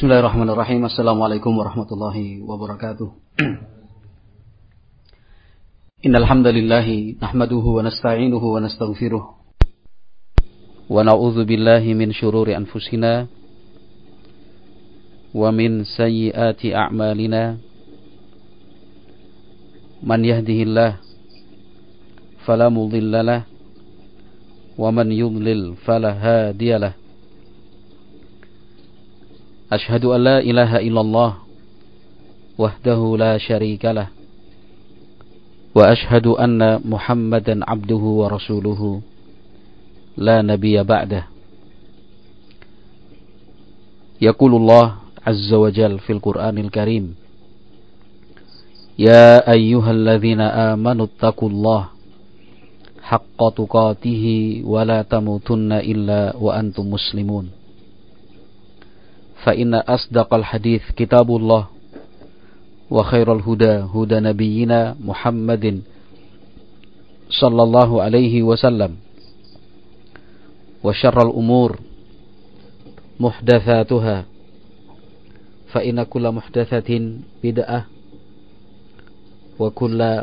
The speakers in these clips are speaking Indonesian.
Bismillahirrahmanirrahim. Assalamualaikum warahmatullahi wabarakatuh. Innal hamdalillah nahmaduhu wa nasta'inuhu wa nastaghfiruh. Wa na'udzu billahi min shururi anfusina wa min sayyiati a'malina. Man yahdihillah fala mudhillalah wa man yudlil fala hadiyalah. أشهد أن لا إله إلا الله وحده لا شريك له وأشهد أن محمدا عبده ورسوله لا نبي بعده. يقول الله عز وجل في القرآن الكريم يا أيها الذين آمنوا اتقوا الله حق تقاته ولا تموتن إلا وأنتم مسلمون. فإن أصدق الحديث كتاب الله وخير الهدى هدى نبينا محمد صلى الله عليه وسلم وشر الأمور محدثاتها فإن كل محدثة بدعة وكل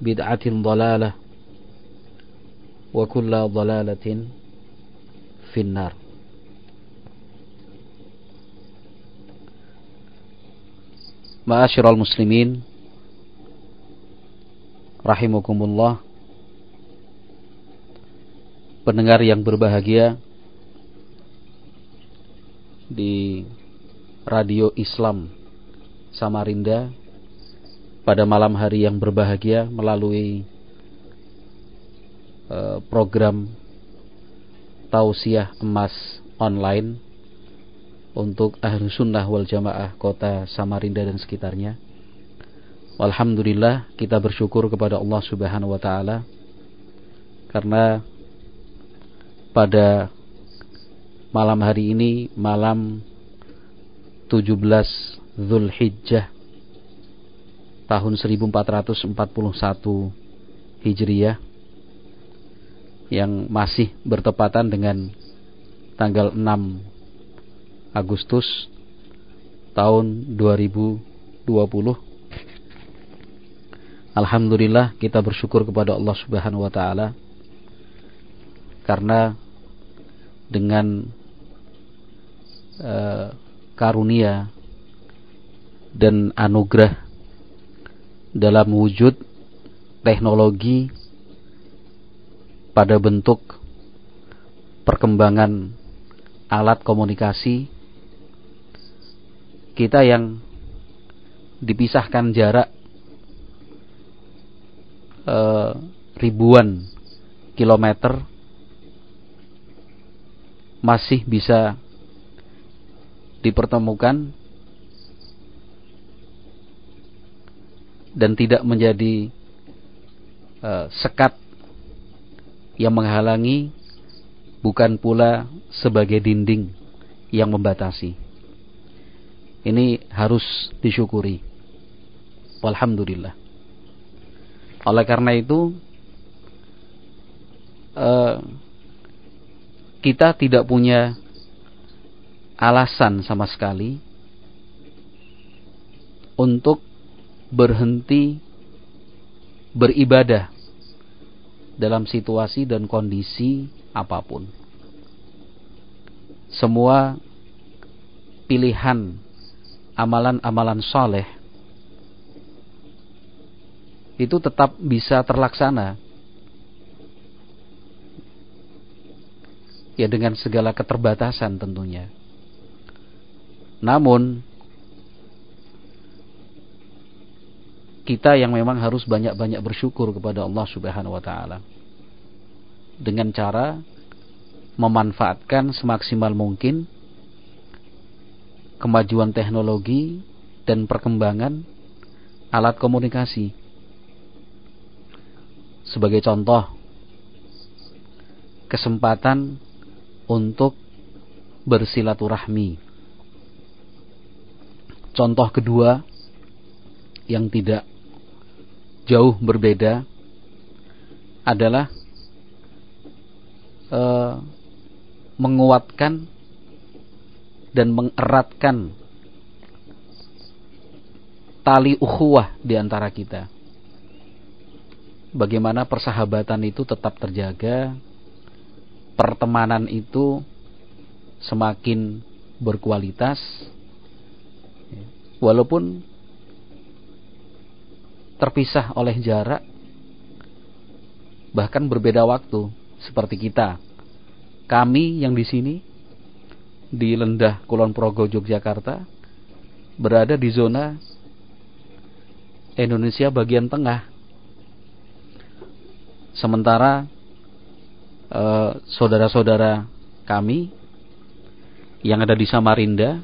بدعة ضلالة وكل ضلالة في النار. Ma'asyiral muslimin rahimakumullah. Pendengar yang berbahagia di Radio Islam Samarinda pada malam hari yang berbahagia melalui uh, program tausiah emas online untuk ahlu sunnah wal jamaah kota Samarinda dan sekitarnya. Alhamdulillah kita bersyukur kepada Allah subhanahu wa ta'ala karena pada malam hari ini malam 17 Zulhijjah tahun 1441 Hijriyah yang masih bertepatan dengan tanggal 6 Agustus tahun 2020 Alhamdulillah kita bersyukur kepada Allah Subhanahu wa taala karena dengan uh, karunia dan anugerah dalam wujud teknologi pada bentuk perkembangan alat komunikasi kita yang dipisahkan jarak e, ribuan kilometer masih bisa dipertemukan dan tidak menjadi e, sekat yang menghalangi bukan pula sebagai dinding yang membatasi ini harus disyukuri. Alhamdulillah. Oleh karena itu eh, kita tidak punya alasan sama sekali untuk berhenti beribadah dalam situasi dan kondisi apa pun. Semua pilihan amalan-amalan soleh itu tetap bisa terlaksana. Ya dengan segala keterbatasan tentunya. Namun kita yang memang harus banyak-banyak bersyukur kepada Allah Subhanahu wa taala dengan cara memanfaatkan semaksimal mungkin kemajuan teknologi dan perkembangan alat komunikasi. Sebagai contoh, kesempatan untuk bersilaturahmi. Contoh kedua yang tidak jauh berbeda adalah uh, menguatkan dan mengeratkan tali ukhuwah di antara kita. Bagaimana persahabatan itu tetap terjaga, pertemanan itu semakin berkualitas, walaupun terpisah oleh jarak, bahkan berbeda waktu, seperti kita. Kami yang di sini di Lendah Kulon Progo Yogyakarta berada di zona Indonesia bagian tengah. Sementara eh, saudara-saudara kami yang ada di Samarinda,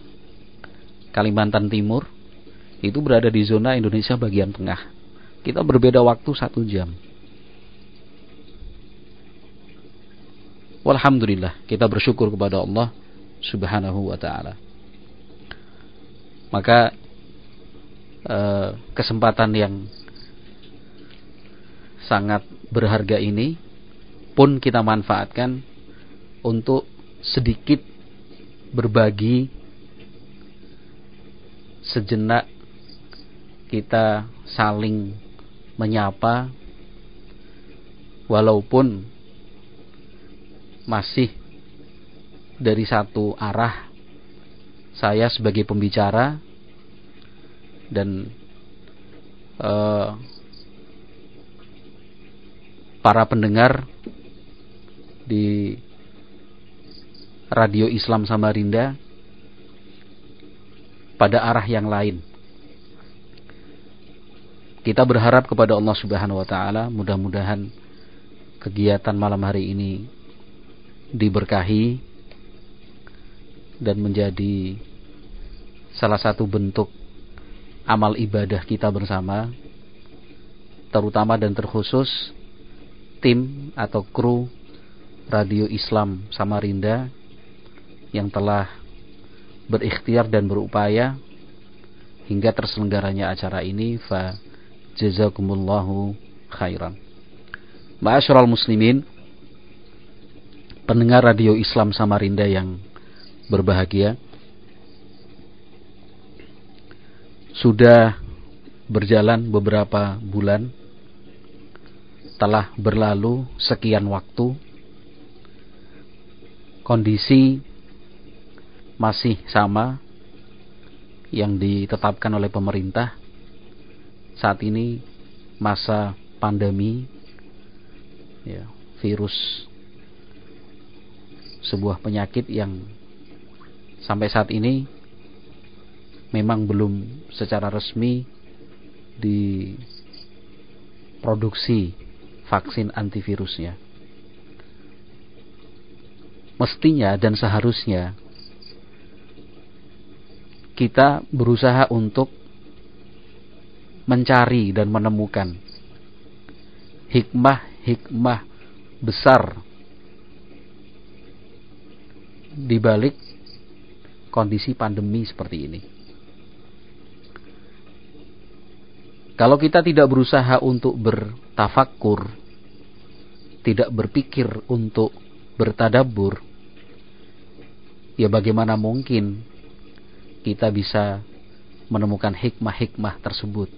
Kalimantan Timur, itu berada di zona Indonesia bagian tengah. Kita berbeda waktu satu jam. Walhamdulillah, kita bersyukur kepada Allah Subhanahu wa taala. Maka eh, kesempatan yang sangat berharga ini pun kita manfaatkan untuk sedikit berbagi sejenak kita saling menyapa walaupun masih dari satu arah saya sebagai pembicara dan uh, para pendengar di Radio Islam Samarinda pada arah yang lain. Kita berharap kepada Allah Subhanahu wa taala mudah-mudahan kegiatan malam hari ini diberkahi dan menjadi salah satu bentuk amal ibadah kita bersama terutama dan terkhusus tim atau kru Radio Islam Samarinda yang telah berikhtiar dan berupaya hingga terselenggaranya acara ini fa jazakumullahu khairan. Ma'asyiral muslimin pendengar Radio Islam Samarinda yang berbahagia. Sudah berjalan beberapa bulan, telah berlalu sekian waktu, kondisi masih sama yang ditetapkan oleh pemerintah. Saat ini masa pandemi, ya, virus sebuah penyakit yang sampai saat ini memang belum secara resmi diproduksi vaksin antivirusnya. Mestinya dan seharusnya kita berusaha untuk mencari dan menemukan hikmah-hikmah besar di balik kondisi pandemi seperti ini. Kalau kita tidak berusaha untuk bertafakur, tidak berpikir untuk bertadabur, ya bagaimana mungkin kita bisa menemukan hikmah-hikmah tersebut?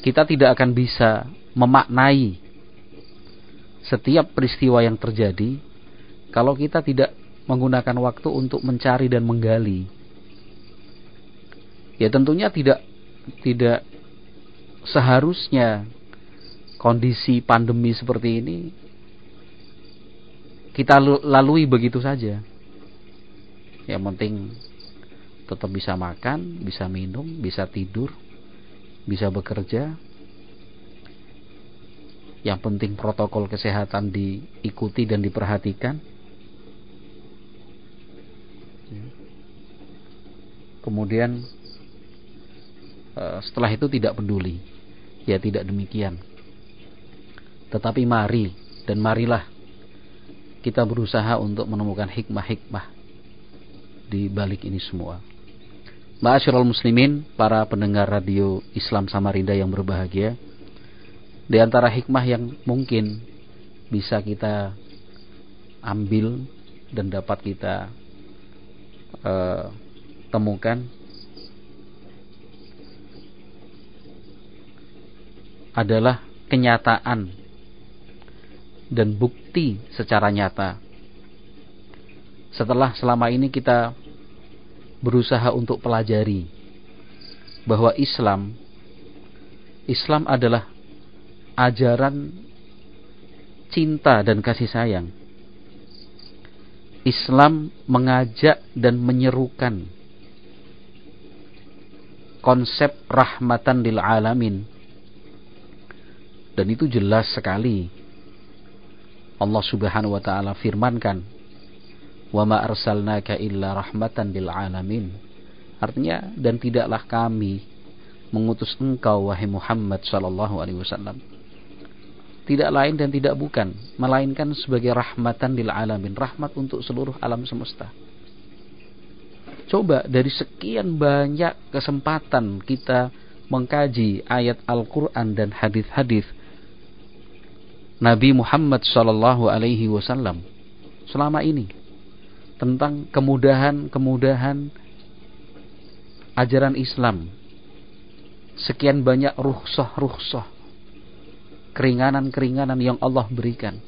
Kita tidak akan bisa memaknai setiap peristiwa yang terjadi kalau kita tidak menggunakan waktu untuk mencari dan menggali. Ya tentunya tidak tidak seharusnya kondisi pandemi seperti ini kita lalui begitu saja. Yang penting tetap bisa makan, bisa minum, bisa tidur, bisa bekerja. Yang penting protokol kesehatan diikuti dan diperhatikan kemudian eh, setelah itu tidak peduli. Ya tidak demikian. Tetapi mari dan marilah kita berusaha untuk menemukan hikmah-hikmah di balik ini semua. Ma'asyiral muslimin para pendengar radio Islam Samarinda yang berbahagia di antara hikmah yang mungkin bisa kita ambil dan dapat kita uh, temukan adalah kenyataan dan bukti secara nyata. Setelah selama ini kita berusaha untuk pelajari bahwa Islam Islam adalah ajaran cinta dan kasih sayang. Islam mengajak dan menyerukan konsep rahmatan lil alamin dan itu jelas sekali. Allah Subhanahu wa taala firmankan, "Wa ma arsalnaka illa rahmatan lil alamin." Artinya dan tidaklah kami mengutus engkau wahai Muhammad sallallahu alaihi wasallam. Tidak lain dan tidak bukan, melainkan sebagai rahmatan lil alamin, rahmat untuk seluruh alam semesta. Coba dari sekian banyak kesempatan kita mengkaji ayat Al-Quran dan hadis-hadis Nabi Muhammad Shallallahu Alaihi Wasallam selama ini tentang kemudahan-kemudahan ajaran Islam. Sekian banyak ruhsah-ruhsah, keringanan-keringanan yang Allah berikan.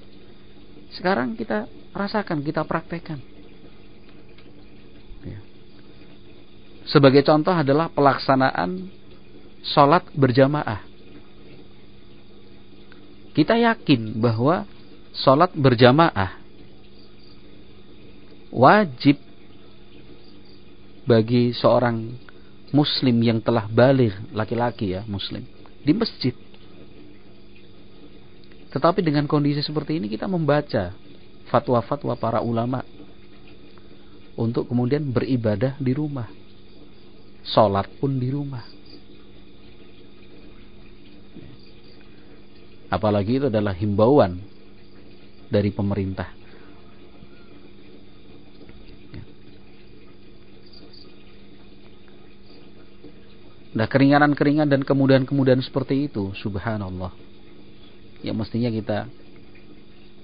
Sekarang kita rasakan, kita praktekkan. Ya. Sebagai contoh adalah pelaksanaan sholat berjamaah. Kita yakin bahwa sholat berjamaah wajib bagi seorang muslim yang telah balik laki-laki ya muslim di masjid. Tetapi dengan kondisi seperti ini kita membaca fatwa-fatwa para ulama untuk kemudian beribadah di rumah sholat pun di rumah Apalagi itu adalah himbauan dari pemerintah. Nah keringanan-keringan dan kemudahan-kemudahan seperti itu Subhanallah Yang mestinya kita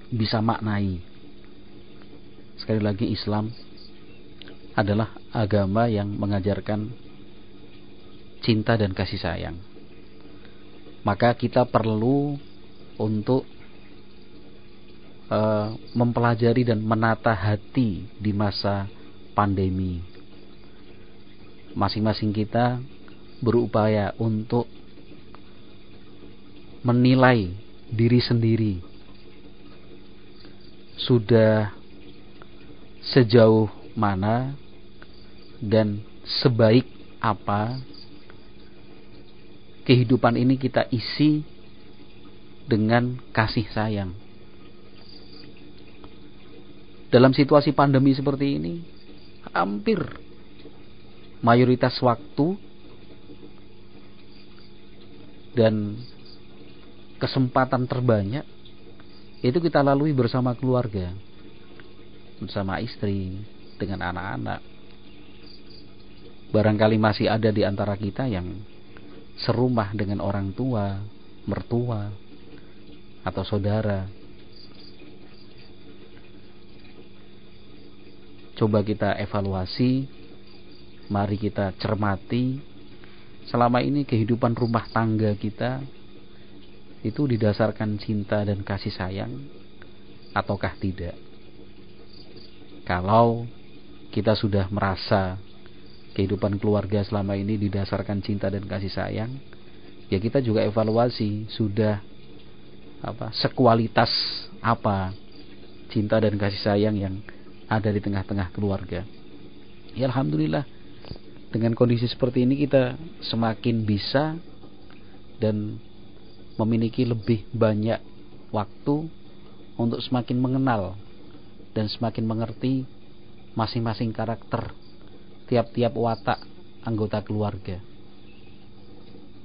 Bisa maknai Sekali lagi Islam Adalah agama yang mengajarkan Cinta dan kasih sayang Maka kita perlu untuk uh, mempelajari dan menata hati di masa pandemi. Masing-masing kita berupaya untuk menilai diri sendiri sudah sejauh mana dan sebaik apa kehidupan ini kita isi dengan kasih sayang. Dalam situasi pandemi seperti ini, hampir mayoritas waktu dan kesempatan terbanyak itu kita lalui bersama keluarga, bersama istri, dengan anak-anak. Barangkali masih ada di antara kita yang serumah dengan orang tua, mertua, atau saudara. Coba kita evaluasi, mari kita cermati selama ini kehidupan rumah tangga kita itu didasarkan cinta dan kasih sayang ataukah tidak. Kalau kita sudah merasa kehidupan keluarga selama ini didasarkan cinta dan kasih sayang, ya kita juga evaluasi sudah apa sekualitas apa cinta dan kasih sayang yang ada di tengah-tengah keluarga. Ya alhamdulillah dengan kondisi seperti ini kita semakin bisa dan memiliki lebih banyak waktu untuk semakin mengenal dan semakin mengerti masing-masing karakter tiap-tiap watak anggota keluarga.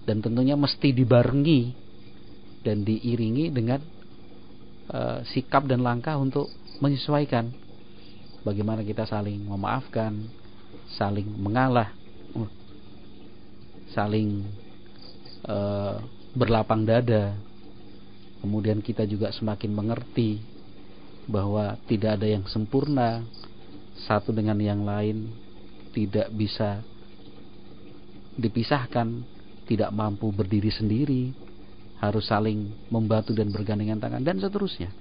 Dan tentunya mesti dibarengi dan diiringi dengan uh, sikap dan langkah untuk menyesuaikan bagaimana kita saling memaafkan, saling mengalah, saling uh, berlapang dada. Kemudian kita juga semakin mengerti bahwa tidak ada yang sempurna satu dengan yang lain tidak bisa dipisahkan tidak mampu berdiri sendiri harus saling membantu dan bergandengan tangan dan seterusnya.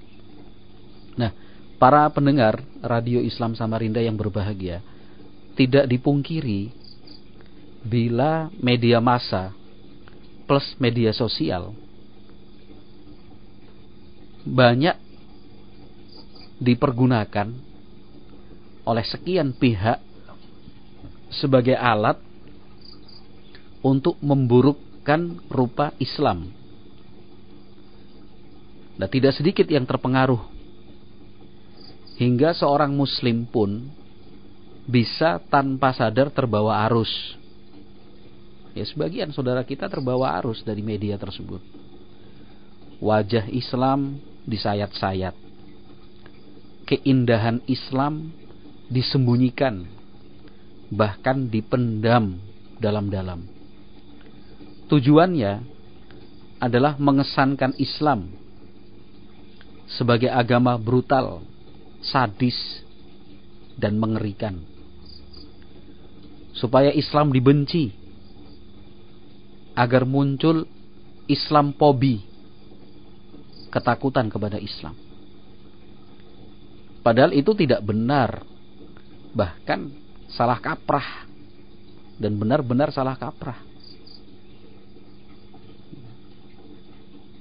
Nah para pendengar radio Islam Samarinda yang berbahagia tidak dipungkiri bila media massa plus media sosial banyak dipergunakan oleh sekian pihak sebagai alat untuk memburukkan rupa Islam. Dan tidak sedikit yang terpengaruh. Hingga seorang muslim pun bisa tanpa sadar terbawa arus. Ya sebagian saudara kita terbawa arus dari media tersebut. Wajah Islam disayat-sayat keindahan Islam disembunyikan bahkan dipendam dalam-dalam tujuannya adalah mengesankan Islam sebagai agama brutal, sadis, dan mengerikan. Supaya Islam dibenci, agar muncul Islam pobi, ketakutan kepada Islam. Padahal itu tidak benar. Bahkan salah kaprah. Dan benar-benar salah kaprah.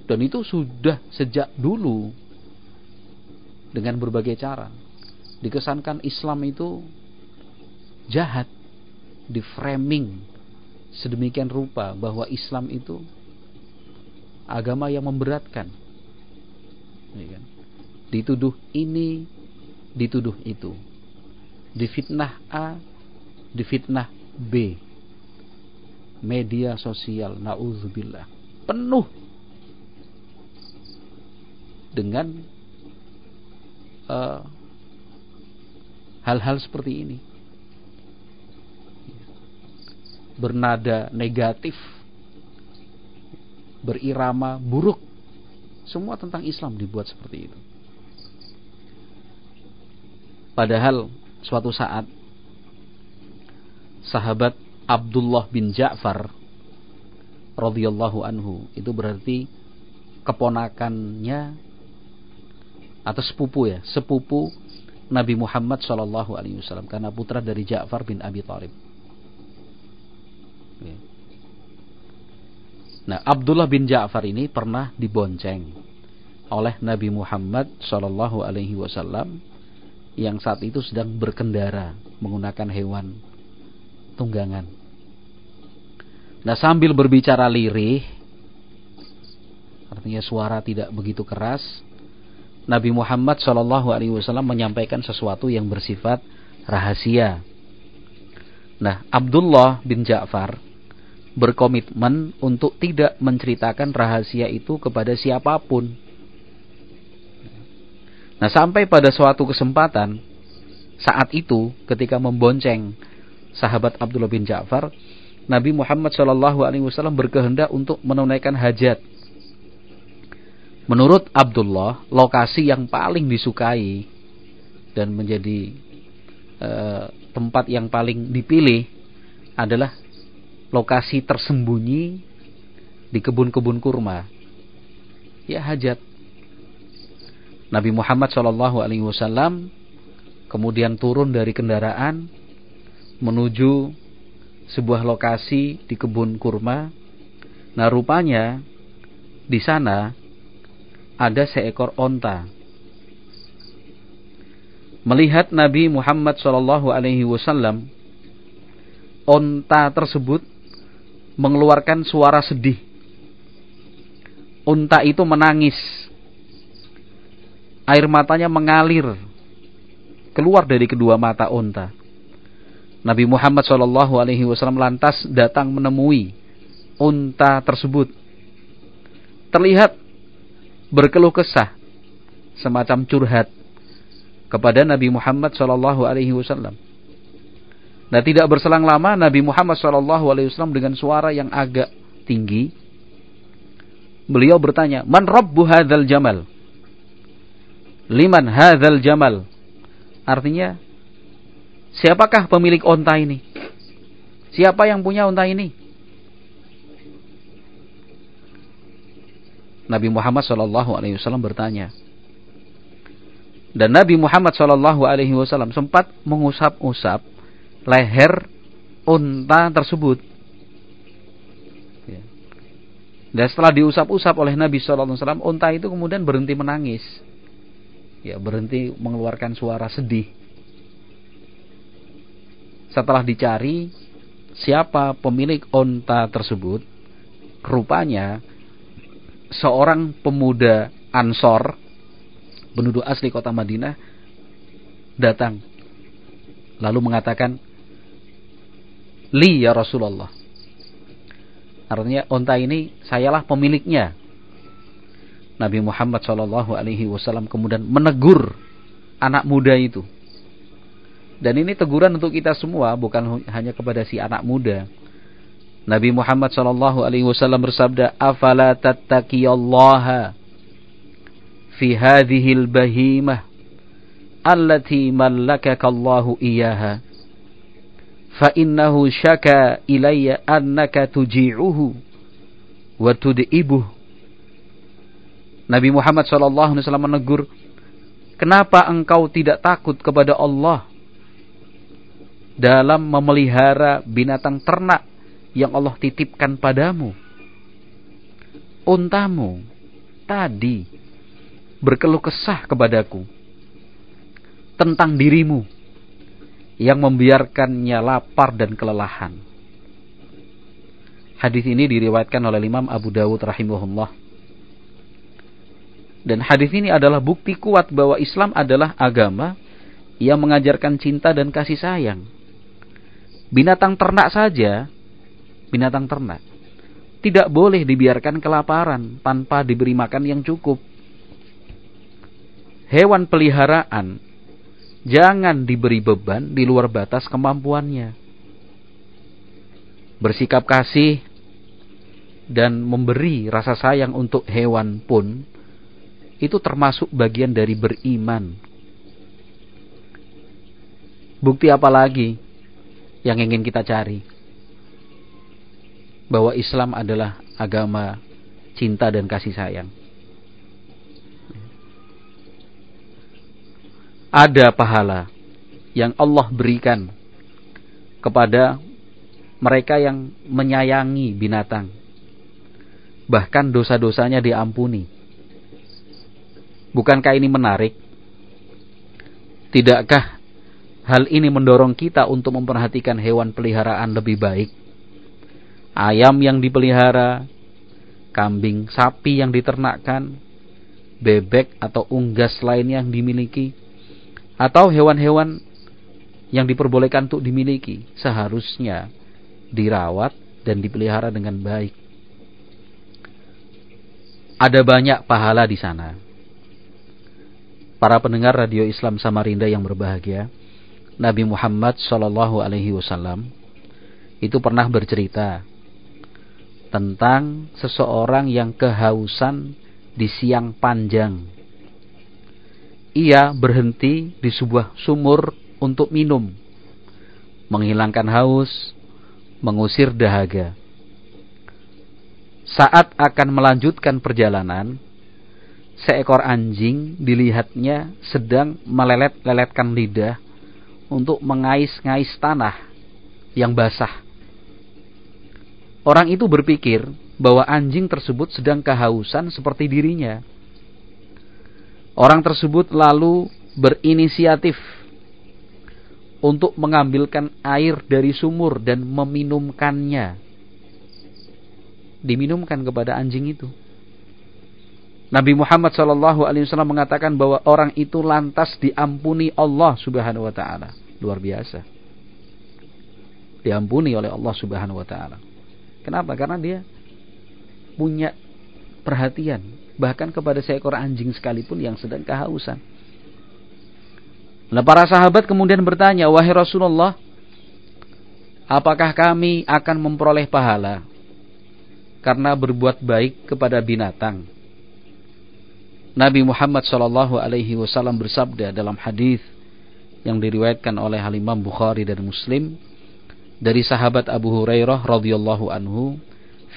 Dan itu sudah sejak dulu. Dengan berbagai cara. Dikesankan Islam itu jahat. Di framing sedemikian rupa bahwa Islam itu agama yang memberatkan. Iya kan? Dituduh ini dituduh itu. Difitnah A, difitnah B. Media sosial, na'udzubillah. Penuh dengan eh, hal-hal uh, seperti ini. Bernada negatif, berirama buruk. Semua tentang Islam dibuat seperti itu. Padahal suatu saat sahabat Abdullah bin Ja'far radhiyallahu anhu itu berarti keponakannya atau sepupu ya, sepupu Nabi Muhammad sallallahu alaihi wasallam karena putra dari Ja'far bin Abi Thalib. Nah, Abdullah bin Ja'far ini pernah dibonceng oleh Nabi Muhammad sallallahu alaihi wasallam yang saat itu sedang berkendara menggunakan hewan tunggangan. Nah sambil berbicara lirih, artinya suara tidak begitu keras, Nabi Muhammad Shallallahu Alaihi Wasallam menyampaikan sesuatu yang bersifat rahasia. Nah Abdullah bin Ja'far berkomitmen untuk tidak menceritakan rahasia itu kepada siapa pun Nah sampai pada suatu kesempatan saat itu ketika membonceng sahabat Abdullah bin Ja'far, Nabi Muhammad Shallallahu Alaihi Wasallam berkehendak untuk menunaikan hajat. Menurut Abdullah, lokasi yang paling disukai dan menjadi e, tempat yang paling dipilih adalah lokasi tersembunyi di kebun-kebun kurma. Ya hajat Nabi Muhammad Shallallahu Alaihi Wasallam kemudian turun dari kendaraan menuju sebuah lokasi di kebun kurma. Nah rupanya di sana ada seekor onta. Melihat Nabi Muhammad Shallallahu Alaihi Wasallam, onta tersebut mengeluarkan suara sedih. Unta itu menangis air matanya mengalir keluar dari kedua mata unta. Nabi Muhammad Shallallahu Alaihi Wasallam lantas datang menemui unta tersebut. Terlihat berkeluh kesah, semacam curhat kepada Nabi Muhammad Shallallahu Alaihi Wasallam. Nah tidak berselang lama Nabi Muhammad Shallallahu Alaihi Wasallam dengan suara yang agak tinggi, beliau bertanya, Man Rabbu hadzal jamal? Liman hadzal jamal. Artinya siapakah pemilik onta ini? Siapa yang punya onta ini? Nabi Muhammad Shallallahu Alaihi Wasallam bertanya, dan Nabi Muhammad Shallallahu Alaihi Wasallam sempat mengusap-usap leher unta tersebut. Ya. Dan setelah diusap-usap oleh Nabi Shallallahu Alaihi Wasallam, unta itu kemudian berhenti menangis, ya berhenti mengeluarkan suara sedih. Setelah dicari siapa pemilik unta tersebut, rupanya seorang pemuda Ansor, penduduk asli kota Madinah, datang. Lalu mengatakan, Li ya Rasulullah. Artinya onta ini sayalah pemiliknya. Nabi Muhammad Shallallahu Alaihi Wasallam kemudian menegur anak muda itu. Dan ini teguran untuk kita semua, bukan hanya kepada si anak muda, Nabi Muhammad sallallahu alaihi wasallam bersabda, "Afala tattaqiyallaha fi hadhihi al-bahimah allati mallakaka Allahu iyyaha." Fa ilayya annaka tuji'uhu wa. Nabi Muhammad wasallam menegur, "Kenapa engkau tidak takut kepada Allah dalam memelihara binatang ternak yang Allah titipkan padamu. Untamu tadi berkeluh kesah kepadaku tentang dirimu yang membiarkannya lapar dan kelelahan. Hadis ini diriwayatkan oleh Imam Abu Dawud rahimahullah. Dan hadis ini adalah bukti kuat bahwa Islam adalah agama yang mengajarkan cinta dan kasih sayang. Binatang ternak saja binatang ternak. Tidak boleh dibiarkan kelaparan tanpa diberi makan yang cukup. Hewan peliharaan jangan diberi beban di luar batas kemampuannya. Bersikap kasih dan memberi rasa sayang untuk hewan pun itu termasuk bagian dari beriman. Bukti apa lagi yang ingin kita cari? bahwa Islam adalah agama cinta dan kasih sayang. Ada pahala yang Allah berikan kepada mereka yang menyayangi binatang. Bahkan dosa-dosanya diampuni. Bukankah ini menarik? Tidakkah hal ini mendorong kita untuk memperhatikan hewan peliharaan lebih baik? ayam yang dipelihara, kambing, sapi yang diternakkan, bebek atau unggas lain yang dimiliki, atau hewan-hewan yang diperbolehkan untuk dimiliki, seharusnya dirawat dan dipelihara dengan baik. Ada banyak pahala di sana. Para pendengar radio Islam Samarinda yang berbahagia, Nabi Muhammad Shallallahu Alaihi Wasallam itu pernah bercerita tentang seseorang yang kehausan di siang panjang. Ia berhenti di sebuah sumur untuk minum, menghilangkan haus, mengusir dahaga. Saat akan melanjutkan perjalanan, seekor anjing dilihatnya sedang melelet-leletkan lidah untuk mengais-ngais tanah yang basah. Orang itu berpikir bahwa anjing tersebut sedang kehausan seperti dirinya. Orang tersebut lalu berinisiatif untuk mengambilkan air dari sumur dan meminumkannya. Diminumkan kepada anjing itu. Nabi Muhammad SAW mengatakan bahwa orang itu lantas diampuni Allah Subhanahu Wa Taala. Luar biasa. Diampuni oleh Allah Subhanahu Wa Taala. Kenapa? Karena dia punya perhatian bahkan kepada seekor anjing sekalipun yang sedang kehausan. Nah, para sahabat kemudian bertanya, "Wahai Rasulullah, apakah kami akan memperoleh pahala karena berbuat baik kepada binatang?" Nabi Muhammad Shallallahu Alaihi Wasallam bersabda dalam hadis yang diriwayatkan oleh Imam Bukhari dan Muslim dari sahabat Abu Hurairah radhiyallahu anhu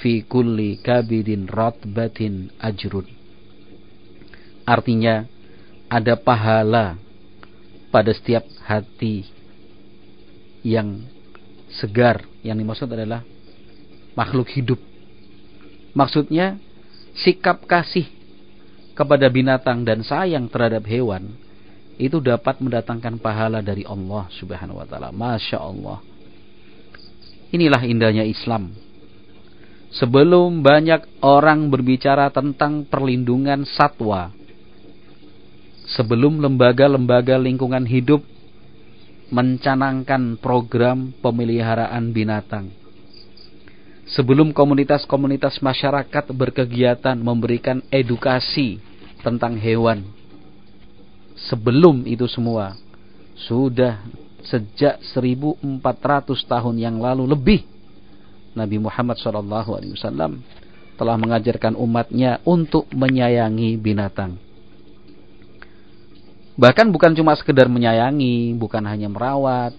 fi kulli kabidin ratbatin ajrun. Artinya ada pahala pada setiap hati yang segar. Yang dimaksud adalah makhluk hidup. Maksudnya sikap kasih kepada binatang dan sayang terhadap hewan itu dapat mendatangkan pahala dari Allah Subhanahu wa taala. Masya Allah. Inilah indahnya Islam. Sebelum banyak orang berbicara tentang perlindungan satwa, sebelum lembaga-lembaga lingkungan hidup mencanangkan program pemeliharaan binatang, sebelum komunitas-komunitas masyarakat berkegiatan memberikan edukasi tentang hewan. Sebelum itu semua, sudah sejak 1400 tahun yang lalu lebih, Nabi Muhammad SAW telah mengajarkan umatnya untuk menyayangi binatang. Bahkan bukan cuma sekedar menyayangi, bukan hanya merawat,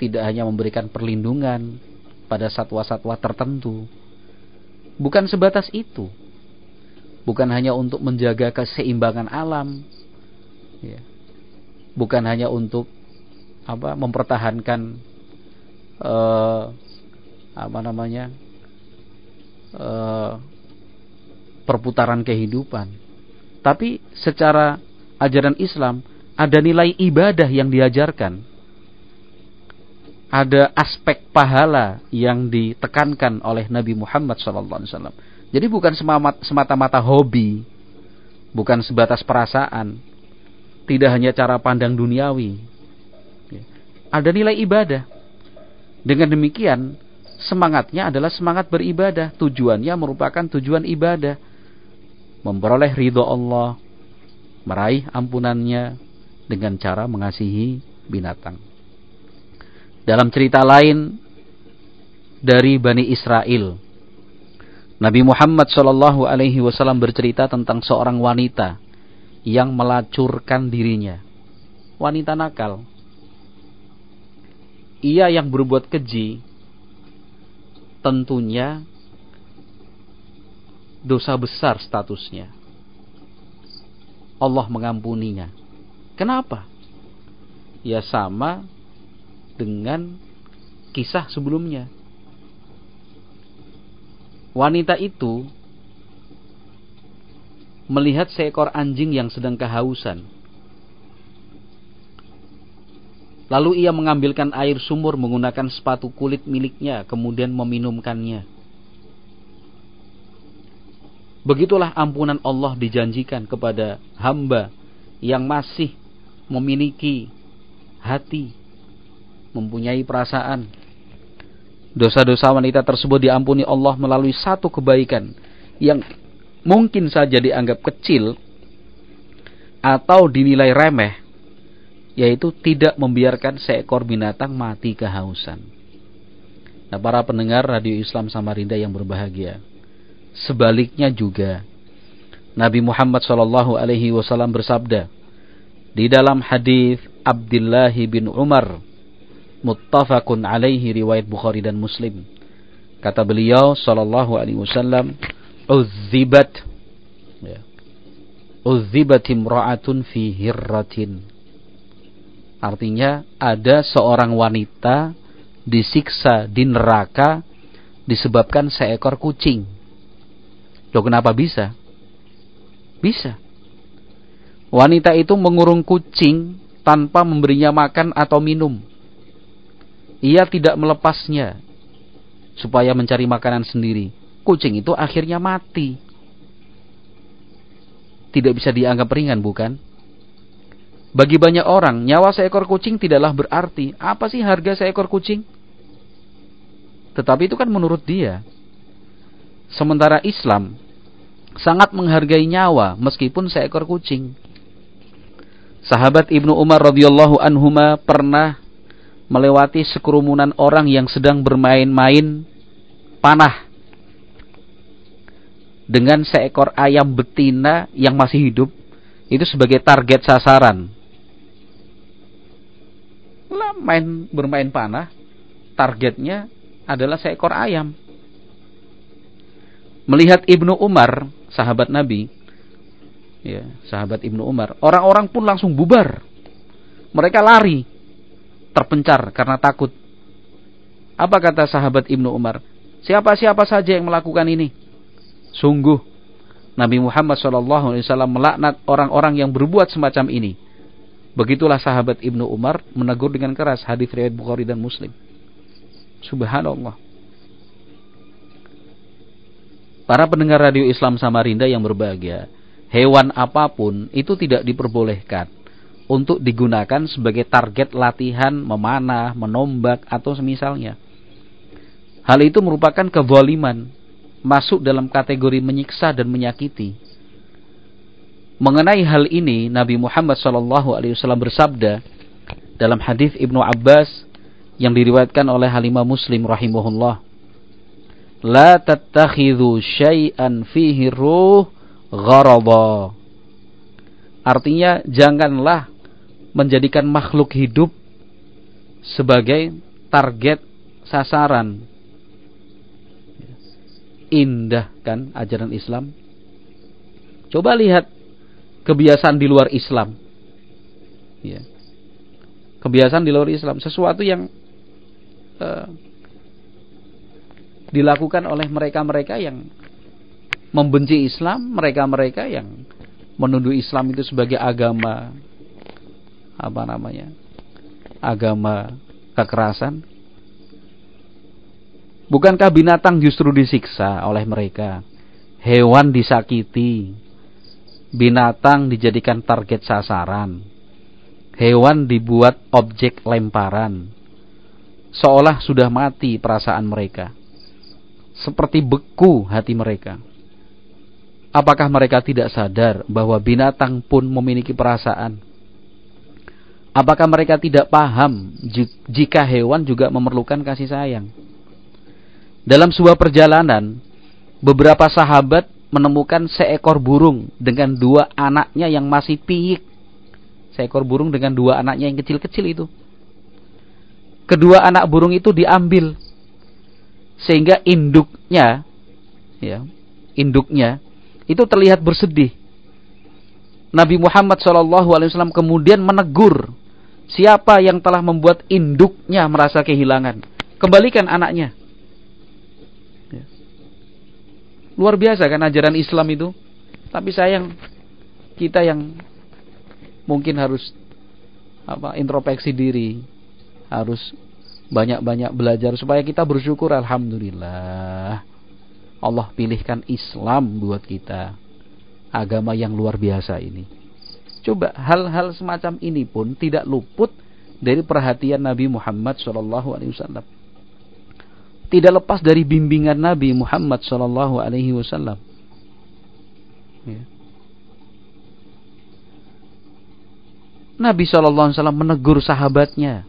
tidak hanya memberikan perlindungan pada satwa-satwa tertentu. Bukan sebatas itu bukan hanya untuk menjaga keseimbangan alam, ya. bukan hanya untuk apa mempertahankan uh, apa namanya uh, perputaran kehidupan, tapi secara ajaran Islam ada nilai ibadah yang diajarkan, ada aspek pahala yang ditekankan oleh Nabi Muhammad SAW jadi bukan semata-mata hobi, bukan sebatas perasaan, tidak hanya cara pandang duniawi. Ya. Ada nilai ibadah. Dengan demikian, semangatnya adalah semangat beribadah. Tujuannya merupakan tujuan ibadah. Memperoleh ridho Allah, meraih ampunannya dengan cara mengasihi binatang. Dalam cerita lain dari Bani Israel, Nabi Muhammad Shallallahu Alaihi Wasallam bercerita tentang seorang wanita yang melacurkan dirinya, wanita nakal. Ia yang berbuat keji, tentunya dosa besar statusnya. Allah mengampuninya. Kenapa? Ya sama dengan kisah sebelumnya wanita itu melihat seekor anjing yang sedang kehausan. Lalu ia mengambilkan air sumur menggunakan sepatu kulit miliknya, kemudian meminumkannya. Begitulah ampunan Allah dijanjikan kepada hamba yang masih memiliki hati, mempunyai perasaan, Dosa-dosa wanita tersebut diampuni Allah melalui satu kebaikan yang mungkin saja dianggap kecil atau dinilai remeh, yaitu tidak membiarkan seekor binatang mati kehausan. Nah, para pendengar Radio Islam Samarinda yang berbahagia, sebaliknya juga Nabi Muhammad Shallallahu Alaihi Wasallam bersabda di dalam hadis Abdullah bin Umar muttafaqun alaihi riwayat Bukhari dan Muslim. Kata beliau sallallahu alaihi wasallam, "Uzibat ya. Uzibat imra'atun fi hirratin." Artinya ada seorang wanita disiksa di neraka disebabkan seekor kucing. Loh kenapa bisa? Bisa. Wanita itu mengurung kucing tanpa memberinya makan atau minum ia tidak melepasnya supaya mencari makanan sendiri. Kucing itu akhirnya mati. Tidak bisa dianggap ringan, bukan? Bagi banyak orang, nyawa seekor kucing tidaklah berarti. Apa sih harga seekor kucing? Tetapi itu kan menurut dia. Sementara Islam sangat menghargai nyawa meskipun seekor kucing. Sahabat Ibnu Umar radhiyallahu anhuma pernah melewati sekerumunan orang yang sedang bermain-main panah dengan seekor ayam betina yang masih hidup itu sebagai target sasaran. Lah main bermain panah, targetnya adalah seekor ayam. Melihat Ibnu Umar, sahabat Nabi, ya, sahabat Ibnu Umar, orang-orang pun langsung bubar. Mereka lari, terpencar karena takut. Apa kata sahabat Ibnu Umar? Siapa-siapa saja yang melakukan ini? Sungguh Nabi Muhammad SAW melaknat orang-orang yang berbuat semacam ini. Begitulah sahabat Ibnu Umar menegur dengan keras hadis riwayat Bukhari dan Muslim. Subhanallah. Para pendengar radio Islam Samarinda yang berbahagia, hewan apa pun itu tidak diperbolehkan untuk digunakan sebagai target latihan memanah, menombak atau semisalnya. Hal itu merupakan kezaliman masuk dalam kategori menyiksa dan menyakiti. Mengenai hal ini, Nabi Muhammad SAW bersabda dalam hadis Ibnu Abbas yang diriwayatkan oleh Halimah Muslim rahimahullah. La tattakhidhu syai'an fihi ruh. Artinya janganlah menjadikan makhluk hidup sebagai target sasaran indah kan ajaran Islam. Coba lihat kebiasaan di luar Islam. Ya. Kebiasaan di luar Islam sesuatu yang uh, dilakukan oleh mereka-mereka yang membenci Islam, mereka-mereka yang menuduh Islam itu sebagai agama apa namanya? agama kekerasan Bukankah binatang justru disiksa oleh mereka? Hewan disakiti. Binatang dijadikan target sasaran. Hewan dibuat objek lemparan. Seolah sudah mati perasaan mereka. Seperti beku hati mereka. Apakah mereka tidak sadar bahwa binatang pun memiliki perasaan? Apakah mereka tidak paham jika hewan juga memerlukan kasih sayang? Dalam sebuah perjalanan, beberapa sahabat menemukan seekor burung dengan dua anaknya yang masih piik. Seekor burung dengan dua anaknya yang kecil-kecil itu. Kedua anak burung itu diambil sehingga induknya ya, induknya itu terlihat bersedih. Nabi Muhammad SAW kemudian menegur siapa yang telah membuat induknya merasa kehilangan. Kembalikan anaknya. Luar biasa kan ajaran Islam itu. Tapi sayang kita yang mungkin harus apa introspeksi diri, harus banyak-banyak belajar supaya kita bersyukur alhamdulillah. Allah pilihkan Islam buat kita. Agama yang luar biasa ini. Coba hal-hal semacam ini pun tidak luput dari perhatian Nabi Muhammad SAW tidak lepas dari bimbingan Nabi Muhammad sallallahu alaihi wasallam. Ya. Nabi sallallahu alaihi wasallam menegur sahabatnya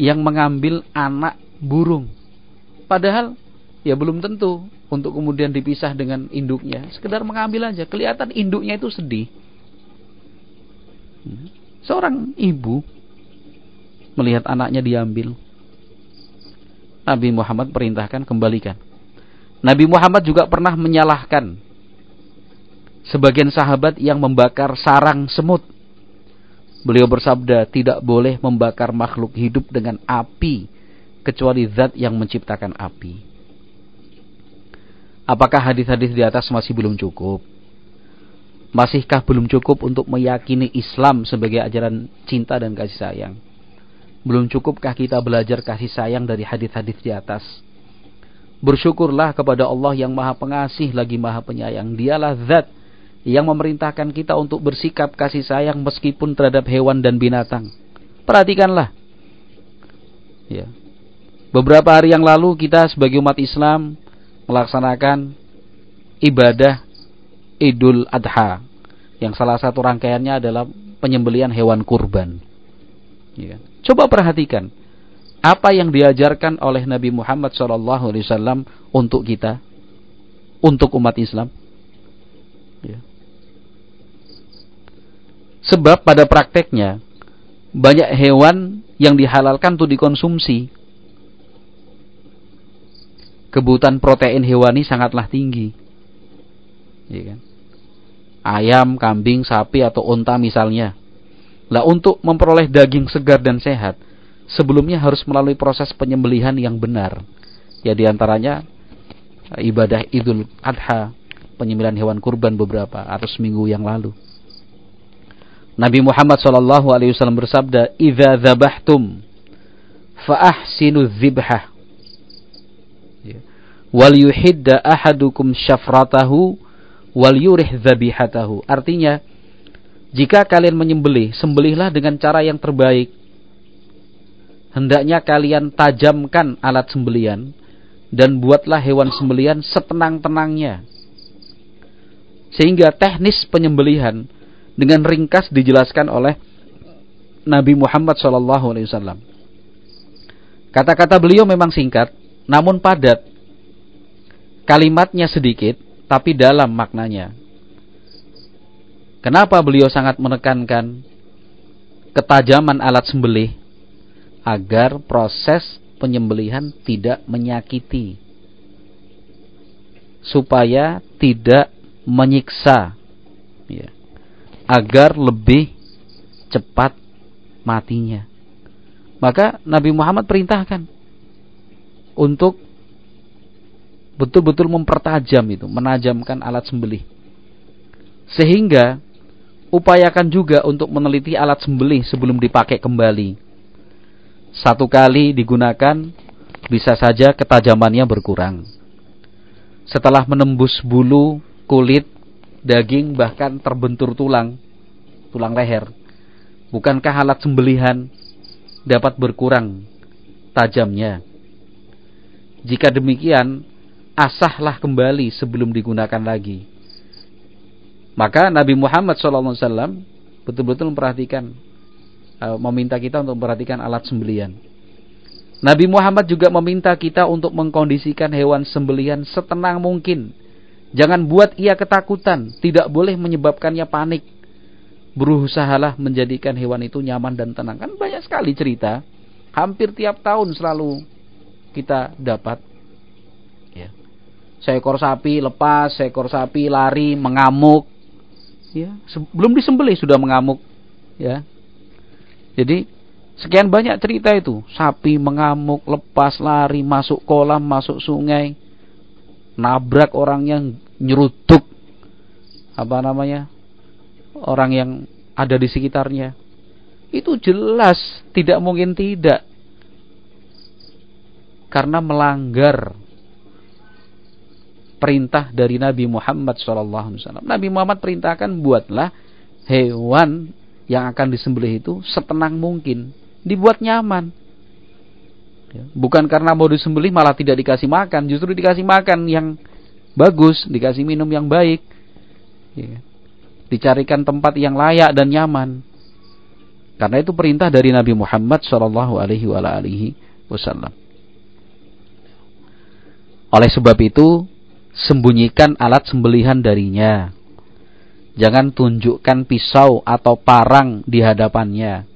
yang mengambil anak burung. Padahal ya belum tentu untuk kemudian dipisah dengan induknya. Sekedar mengambil aja. Kelihatan induknya itu sedih. Seorang ibu melihat anaknya diambil. Nabi Muhammad perintahkan kembalikan. Nabi Muhammad juga pernah menyalahkan sebagian sahabat yang membakar sarang semut. Beliau bersabda, tidak boleh membakar makhluk hidup dengan api kecuali zat yang menciptakan api. Apakah hadis-hadis di atas masih belum cukup? Masihkah belum cukup untuk meyakini Islam sebagai ajaran cinta dan kasih sayang? Belum cukupkah kita belajar kasih sayang dari hadis-hadis di atas? Bersyukurlah kepada Allah yang maha pengasih lagi maha penyayang. Dialah zat yang memerintahkan kita untuk bersikap kasih sayang meskipun terhadap hewan dan binatang. Perhatikanlah. Ya. Beberapa hari yang lalu kita sebagai umat Islam melaksanakan ibadah Idul Adha yang salah satu rangkaiannya adalah penyembelian hewan kurban. Ya. Coba perhatikan apa yang diajarkan oleh Nabi Muhammad SAW untuk kita, untuk umat Islam. Ya. Sebab pada prakteknya banyak hewan yang dihalalkan untuk dikonsumsi. Kebutuhan protein hewani sangatlah tinggi. Ya kan? Ayam, kambing, sapi atau unta misalnya. Lah untuk memperoleh daging segar dan sehat, sebelumnya harus melalui proses penyembelihan yang benar. Ya di antaranya ibadah Idul Adha, penyembelihan hewan kurban beberapa atau seminggu yang lalu. Nabi Muhammad wasallam bersabda, "Idza dzabhtum fa ahsinu dzibhah." Ya. Wal yuhidda ahadukum syafratahu wal yurih dzabihatahu. Artinya, jika kalian menyembelih, sembelihlah dengan cara yang terbaik. Hendaknya kalian tajamkan alat sembelian dan buatlah hewan sembelian setenang-tenangnya. Sehingga teknis penyembelihan dengan ringkas dijelaskan oleh Nabi Muhammad SAW. Kata-kata beliau memang singkat, namun padat. Kalimatnya sedikit, tapi dalam maknanya. Kenapa beliau sangat menekankan ketajaman alat sembelih agar proses penyembelihan tidak menyakiti supaya tidak menyiksa ya agar lebih cepat matinya. Maka Nabi Muhammad perintahkan untuk betul-betul mempertajam itu, menajamkan alat sembelih. Sehingga upayakan juga untuk meneliti alat sembelih sebelum dipakai kembali. Satu kali digunakan bisa saja ketajamannya berkurang. Setelah menembus bulu, kulit, daging bahkan terbentur tulang, tulang leher. Bukankah alat sembelihan dapat berkurang tajamnya? Jika demikian, asahlah kembali sebelum digunakan lagi. Maka Nabi Muhammad SAW betul-betul memperhatikan, uh, meminta kita untuk memperhatikan alat sembelian. Nabi Muhammad juga meminta kita untuk mengkondisikan hewan sembelian setenang mungkin Jangan buat ia ketakutan, tidak boleh menyebabkannya panik. Berusahalah menjadikan hewan itu nyaman dan tenang. Kan banyak sekali cerita, hampir tiap tahun selalu kita dapat. Seekor sapi lepas, seekor sapi lari, mengamuk. Ya, belum disembelih sudah mengamuk. Ya. Jadi sekian banyak cerita itu, sapi mengamuk, lepas, lari, masuk kolam, masuk sungai, nabrak orangnya nyerutuk. Apa namanya? Orang yang ada di sekitarnya. Itu jelas tidak mungkin tidak. Karena melanggar perintah dari Nabi Muhammad SAW. Nabi Muhammad perintahkan buatlah hewan yang akan disembelih itu setenang mungkin, dibuat nyaman. Ya, bukan karena mau disembelih malah tidak dikasih makan, justru dikasih makan yang bagus, dikasih minum yang baik. Ya. Dicarikan tempat yang layak dan nyaman. Karena itu perintah dari Nabi Muhammad Shallallahu Alaihi Wasallam. Oleh sebab itu, sembunyikan alat sembelihan darinya. Jangan tunjukkan pisau atau parang di hadapannya.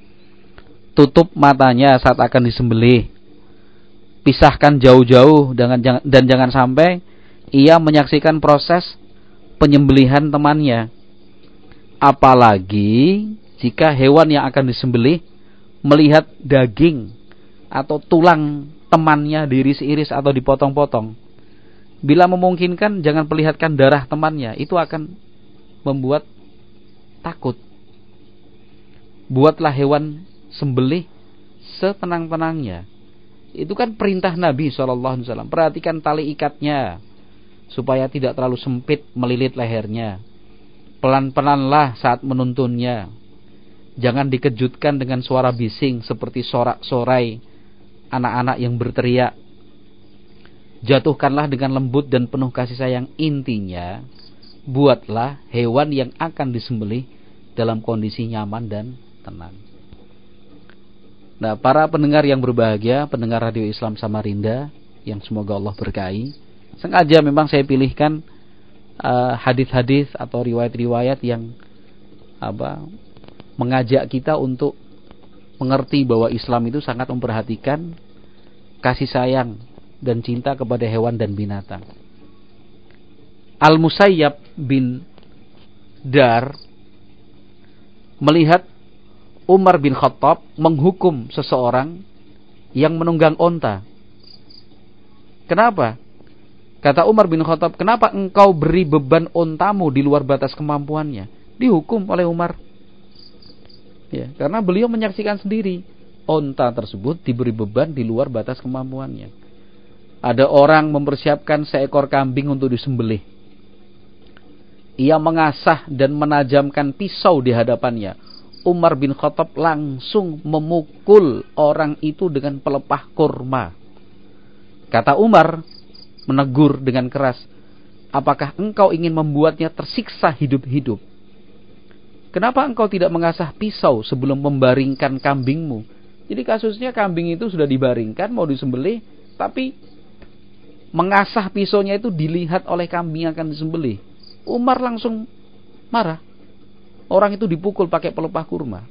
Tutup matanya saat akan disembelih. Pisahkan jauh-jauh dan jangan sampai ia menyaksikan proses penyembelihan temannya. Apalagi jika hewan yang akan disembelih melihat daging atau tulang temannya diiris-iris atau dipotong-potong. Bila memungkinkan jangan perlihatkan darah temannya, itu akan membuat takut. Buatlah hewan sembelih setenang-tenangnya. Itu kan perintah Nabi SAW. Perhatikan tali ikatnya supaya tidak terlalu sempit melilit lehernya. Pelan-pelanlah saat menuntunnya. Jangan dikejutkan dengan suara bising seperti sorak-sorai anak-anak yang berteriak. Jatuhkanlah dengan lembut dan penuh kasih sayang intinya. Buatlah hewan yang akan disembelih dalam kondisi nyaman dan tenang. Nah, para pendengar yang berbahagia, pendengar Radio Islam Samarinda, yang semoga Allah berkahi, sengaja memang saya pilihkan uh, hadis-hadis atau riwayat-riwayat yang apa mengajak kita untuk mengerti bahwa Islam itu sangat memperhatikan kasih sayang dan cinta kepada hewan dan binatang. Al-Musayyab bin Dar melihat Umar bin Khattab menghukum seseorang yang menunggang onta. Kenapa? Kata Umar bin Khattab, kenapa engkau beri beban ontamu di luar batas kemampuannya? Dihukum oleh Umar. Ya, karena beliau menyaksikan sendiri onta tersebut diberi beban di luar batas kemampuannya. Ada orang mempersiapkan seekor kambing untuk disembelih. Ia mengasah dan menajamkan pisau di hadapannya. Umar bin Khattab langsung memukul orang itu dengan pelepah kurma. Kata Umar, menegur dengan keras, apakah engkau ingin membuatnya tersiksa hidup-hidup? Kenapa engkau tidak mengasah pisau sebelum membaringkan kambingmu? Jadi kasusnya kambing itu sudah dibaringkan, mau disembelih, tapi mengasah pisaunya itu dilihat oleh kambing yang akan disembelih. Umar langsung marah. Orang itu dipukul pakai pelepah kurma.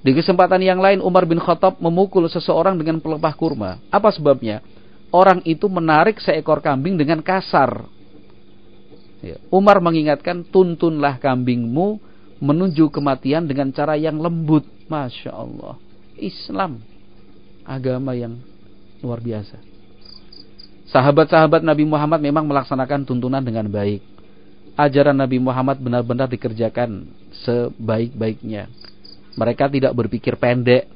Di kesempatan yang lain Umar bin Khattab memukul seseorang dengan pelepah kurma. Apa sebabnya? orang itu menarik seekor kambing dengan kasar. Ya. Umar mengingatkan, tuntunlah kambingmu menuju kematian dengan cara yang lembut. Masya Allah. Islam. Agama yang luar biasa. Sahabat-sahabat Nabi Muhammad memang melaksanakan tuntunan dengan baik. Ajaran Nabi Muhammad benar-benar dikerjakan sebaik-baiknya. Mereka tidak berpikir pendek.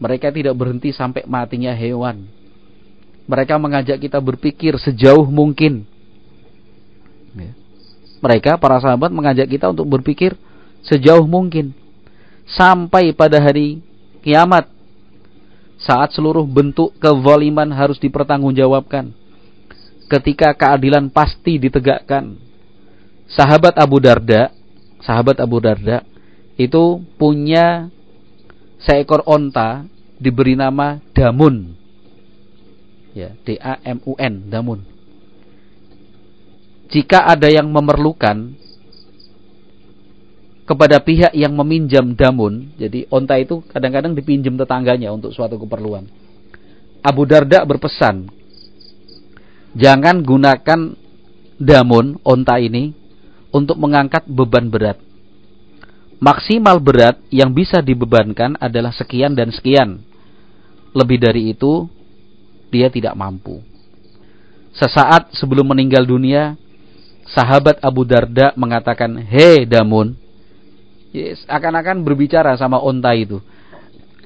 Mereka tidak berhenti sampai matinya hewan mereka mengajak kita berpikir sejauh mungkin. Ya. Mereka, para sahabat mengajak kita untuk berpikir sejauh mungkin. Sampai pada hari kiamat. Saat seluruh bentuk kezaliman harus dipertanggungjawabkan. Ketika keadilan pasti ditegakkan. Sahabat Abu Darda, sahabat Abu Darda itu punya seekor onta diberi nama Damun ya D A M U N damun jika ada yang memerlukan kepada pihak yang meminjam damun. Jadi onta itu kadang-kadang dipinjam tetangganya untuk suatu keperluan. Abu Darda berpesan jangan gunakan damun onta ini untuk mengangkat beban berat. Maksimal berat yang bisa dibebankan adalah sekian dan sekian. Lebih dari itu dia tidak mampu. Sesaat sebelum meninggal dunia, sahabat Abu Darda mengatakan, Hei Damun, yes, akan-akan berbicara sama onta itu.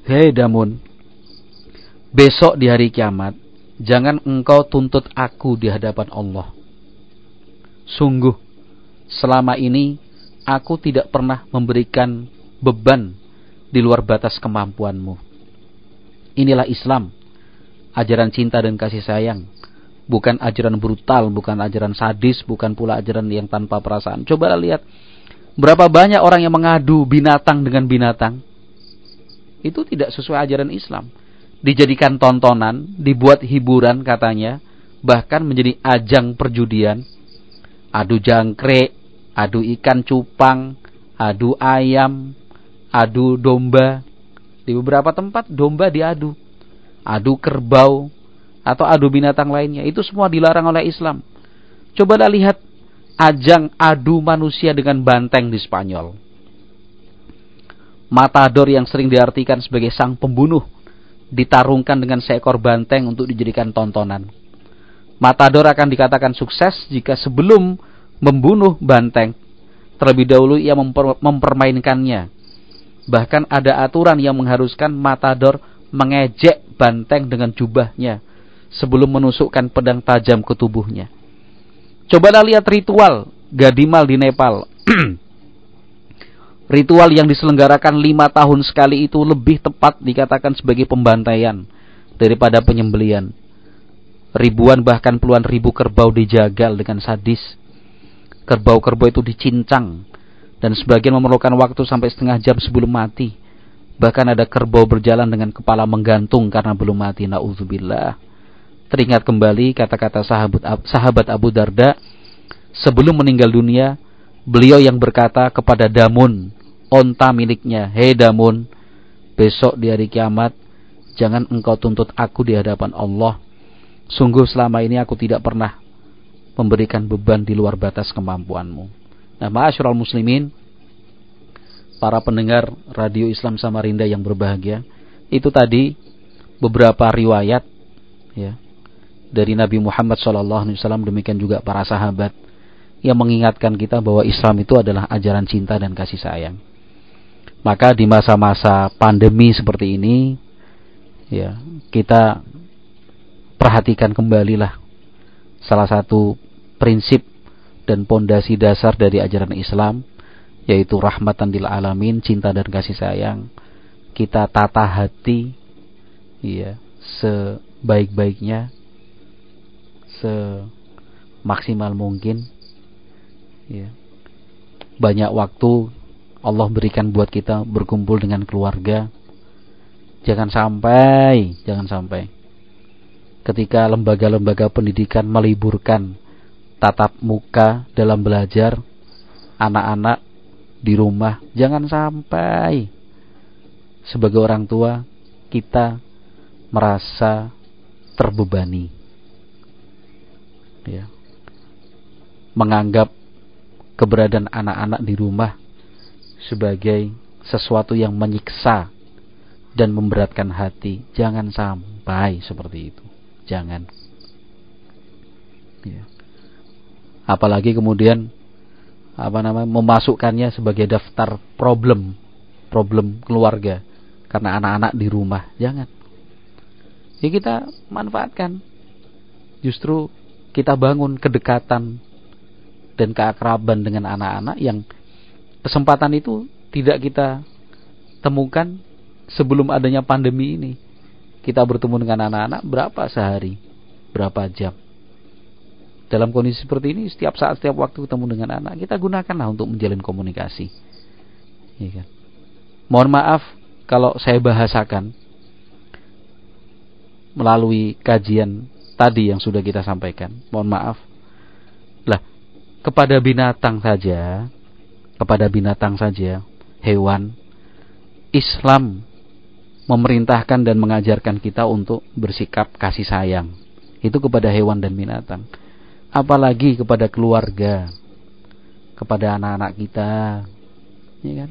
Hei Damun, besok di hari kiamat, jangan engkau tuntut aku di hadapan Allah. Sungguh, selama ini aku tidak pernah memberikan beban di luar batas kemampuanmu. Inilah Islam ajaran cinta dan kasih sayang. Bukan ajaran brutal, bukan ajaran sadis, bukan pula ajaran yang tanpa perasaan. Coba lihat, berapa banyak orang yang mengadu binatang dengan binatang. Itu tidak sesuai ajaran Islam. Dijadikan tontonan, dibuat hiburan katanya, bahkan menjadi ajang perjudian. Adu jangkrik, adu ikan cupang, adu ayam, adu domba. Di beberapa tempat domba diadu adu kerbau, atau adu binatang lainnya. Itu semua dilarang oleh Islam. Cobalah lihat ajang adu manusia dengan banteng di Spanyol. Matador yang sering diartikan sebagai sang pembunuh ditarungkan dengan seekor banteng untuk dijadikan tontonan. Matador akan dikatakan sukses jika sebelum membunuh banteng terlebih dahulu ia memper mempermainkannya. Bahkan ada aturan yang mengharuskan matador mengejek banteng dengan jubahnya sebelum menusukkan pedang tajam ke tubuhnya. Cobalah lihat ritual Gadimal di Nepal. ritual yang diselenggarakan lima tahun sekali itu lebih tepat dikatakan sebagai pembantaian daripada penyembelian. Ribuan bahkan puluhan ribu kerbau dijagal dengan sadis. Kerbau-kerbau itu dicincang dan sebagian memerlukan waktu sampai setengah jam sebelum mati Bahkan ada kerbau berjalan dengan kepala menggantung karena belum mati. Na'udzubillah. Teringat kembali kata-kata sahabat, sahabat Abu Darda. Sebelum meninggal dunia, beliau yang berkata kepada Damun onta miliknya hei Damun besok di hari kiamat jangan engkau tuntut aku di hadapan Allah sungguh selama ini aku tidak pernah memberikan beban di luar batas kemampuanmu nah ma'asyiral muslimin para pendengar radio Islam Samarinda yang berbahagia itu tadi beberapa riwayat ya dari Nabi Muhammad SAW demikian juga para sahabat yang mengingatkan kita bahwa Islam itu adalah ajaran cinta dan kasih sayang. Maka di masa-masa pandemi seperti ini ya kita perhatikan kembalilah salah satu prinsip dan pondasi dasar dari ajaran Islam yaitu rahmatan lil alamin, cinta dan kasih sayang. Kita tata hati ya sebaik-baiknya semaksimal mungkin. Ya. banyak waktu Allah berikan buat kita berkumpul dengan keluarga. Jangan sampai jangan sampai. Ketika lembaga-lembaga pendidikan meliburkan tatap muka dalam belajar anak-anak di rumah jangan sampai. Sebagai orang tua kita merasa terbebani ya. Menganggap keberadaan anak-anak di rumah sebagai sesuatu yang menyiksa dan memberatkan hati. Jangan sampai seperti itu. Jangan. Ya. apalagi kemudian apa namanya memasukkannya sebagai daftar problem problem keluarga. Karena anak-anak di rumah. Jangan. Ya kita manfaatkan. Justru kita bangun kedekatan dan keakraban dengan anak-anak yang kesempatan itu tidak kita temukan sebelum adanya pandemi ini. Kita bertemu dengan anak-anak berapa sehari, berapa jam. Dalam kondisi seperti ini, setiap saat, setiap waktu ketemu dengan anak, kita gunakanlah untuk menjalin komunikasi. Ya kan? Mohon maaf kalau saya bahasakan melalui kajian tadi yang sudah kita sampaikan. Mohon maaf. Lah, kepada binatang saja, kepada binatang saja, hewan, Islam memerintahkan dan mengajarkan kita untuk bersikap kasih sayang. Itu kepada hewan dan binatang. Apalagi kepada keluarga, kepada anak-anak kita, ya kan?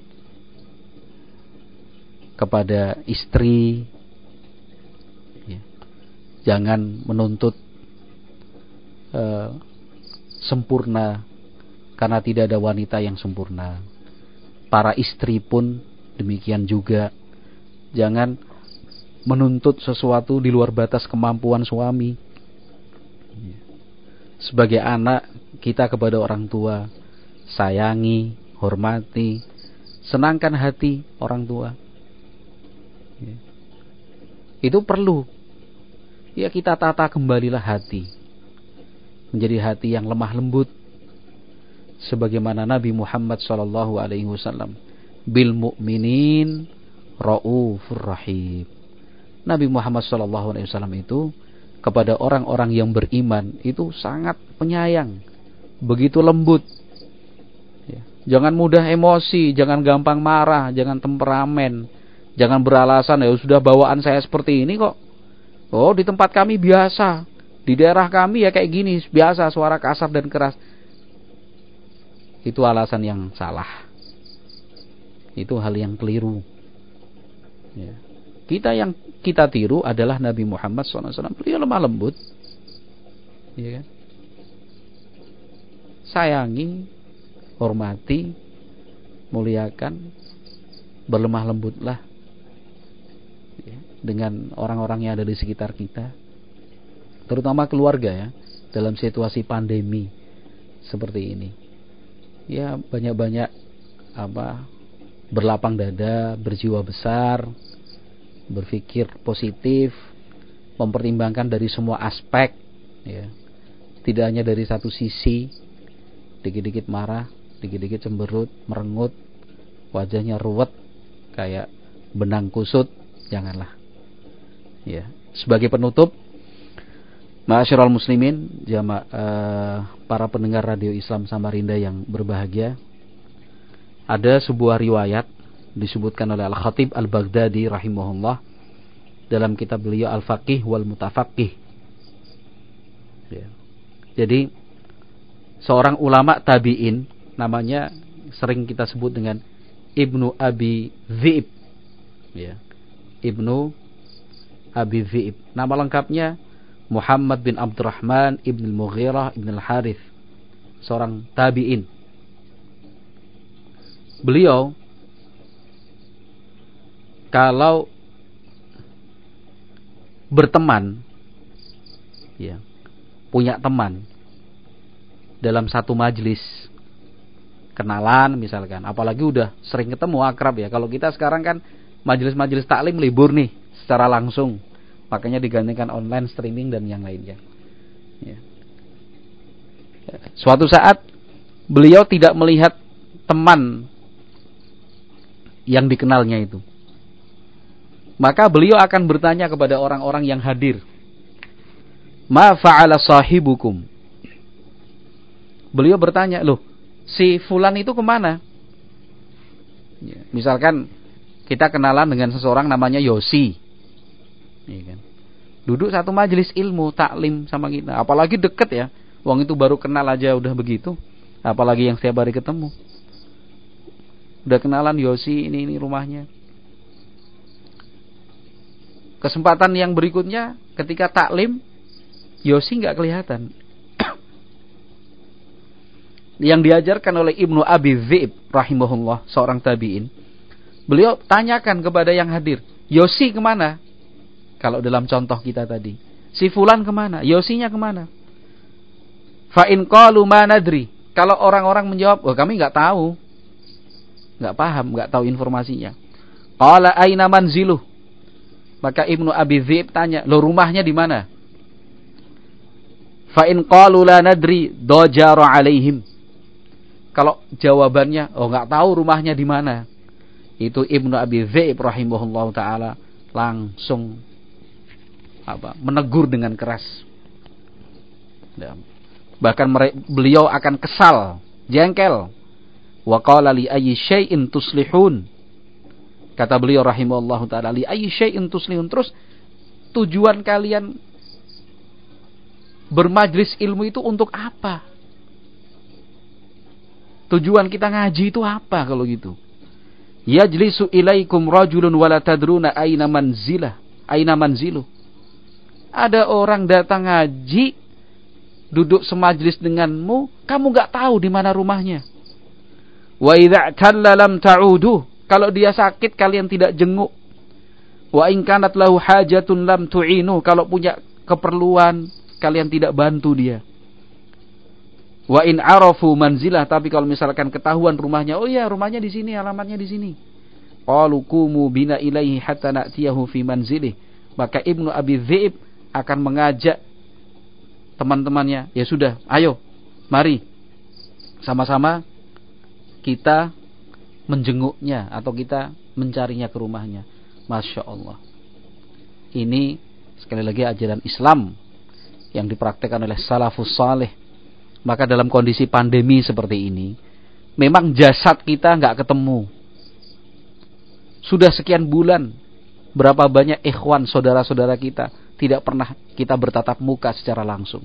Kepada istri, jangan menuntut uh, sempurna karena tidak ada wanita yang sempurna. Para istri pun demikian juga. Jangan menuntut sesuatu di luar batas kemampuan suami. Sebagai anak, kita kepada orang tua sayangi, hormati, senangkan hati orang tua. Itu perlu ya kita tata kembalilah hati. Menjadi hati yang lemah lembut. Sebagaimana Nabi Muhammad wasallam bil mu'minin raufur rahim. Nabi Muhammad wasallam itu kepada orang-orang yang beriman itu sangat penyayang. Begitu lembut. Ya. jangan mudah emosi jangan gampang marah jangan temperamen jangan beralasan ya sudah bawaan saya seperti ini kok Oh, di tempat kami biasa. Di daerah kami ya kayak gini, biasa suara kasar dan keras. Itu alasan yang salah. Itu hal yang keliru. Ya. Kita yang kita tiru adalah Nabi Muhammad SAW. Beliau lemah lembut. Ya kan? Sayangi, hormati, muliakan, berlemah lembutlah dengan orang-orang yang ada di sekitar kita. Terutama keluarga ya dalam situasi pandemi seperti ini. Ya banyak-banyak apa berlapang dada berjiwa besar berpikir positif mempertimbangkan dari semua aspek ya. Tidak hanya dari satu sisi dikit-dikit marah dikit-dikit cemberut merengut wajahnya ruwet kayak benang kusut janganlah Ya, sebagai penutup Ma'asyiral muslimin, jama uh, para pendengar radio Islam Samarinda yang berbahagia. Ada sebuah riwayat disebutkan oleh Al-Khatib Al-Baghdadi rahimahullah dalam kitab beliau Al-Faqih wal Mutafaqih. Ya. Jadi seorang ulama tabi'in namanya sering kita sebut dengan Ibnu Abi Zib. Ya. Ibnu Abi Zib. Nama lengkapnya Muhammad bin Abdurrahman ibn al-Mughirah ibn al-Harith. Seorang tabi'in. Beliau kalau berteman ya punya teman dalam satu majlis kenalan misalkan apalagi udah sering ketemu akrab ya kalau kita sekarang kan majelis-majelis taklim libur nih secara langsung. Makanya digantikan online streaming dan yang lainnya. Ya. suatu saat beliau tidak melihat teman yang dikenalnya itu. Maka beliau akan bertanya kepada orang-orang yang hadir. Ma fa'ala sahibukum? Beliau bertanya loh si fulan itu ke mana? Ya, misalkan kita kenalan dengan seseorang namanya Yosi Iya kan? Duduk satu majelis ilmu, taklim sama kita. Apalagi deket ya. Wong itu baru kenal aja udah begitu. Apalagi yang setiap hari ketemu. Udah kenalan Yosi ini ini rumahnya. Kesempatan yang berikutnya ketika taklim Yosi nggak kelihatan. yang diajarkan oleh Ibnu Abi Zib rahimahullah seorang tabiin. Beliau tanyakan kepada yang hadir, Yosi ke mana? Kalau dalam contoh kita tadi. Si fulan ke mana? Yosinya ke mana? Fa'in qalu manadri. Kalau orang-orang menjawab, oh kami nggak tahu. nggak paham, nggak tahu informasinya. Qala aina manziluh. Maka Ibnu Abi Dzib tanya, lo rumahnya di mana? Fa'in qalu la nadri dojaro alaihim. Kalau jawabannya, oh nggak tahu rumahnya di mana. Itu Ibnu Abi Dzib rahimahullah taala langsung apa menegur dengan keras. Ya. Bahkan beliau akan kesal, jengkel. Wa qala li ayyi syai'in tuslihun. Kata beliau rahimahullahu taala li ayyi syai'in tuslihun. Terus tujuan kalian bermajlis ilmu itu untuk apa? Tujuan kita ngaji itu apa kalau gitu? Yajlisu ilaikum rajulun wala tadruna aina manzilah, aina manziluh. Ada orang datang ngaji, duduk semajlis denganmu, kamu nggak tahu di mana rumahnya. Wa idza lam ta'udu. Kalau dia sakit kalian tidak jenguk. Wa in kanat lahu hajatun lam tu'inu. Kalau punya keperluan kalian tidak bantu dia. Wa in arafu manzilah tapi kalau misalkan ketahuan rumahnya, oh ya rumahnya di sini, alamatnya di sini. Qalu kumu bina ilaihi hatta na'tiyahu fi manzilih. Maka Ibnu Abi Dzib akan mengajak teman-temannya, ya sudah, ayo, mari sama-sama kita menjenguknya atau kita mencarinya ke rumahnya. Masya Allah. Ini sekali lagi ajaran Islam yang dipraktekkan oleh salafus saleh. Maka dalam kondisi pandemi seperti ini, memang jasad kita nggak ketemu. Sudah sekian bulan, berapa banyak ikhwan saudara-saudara kita tidak pernah kita bertatap muka secara langsung.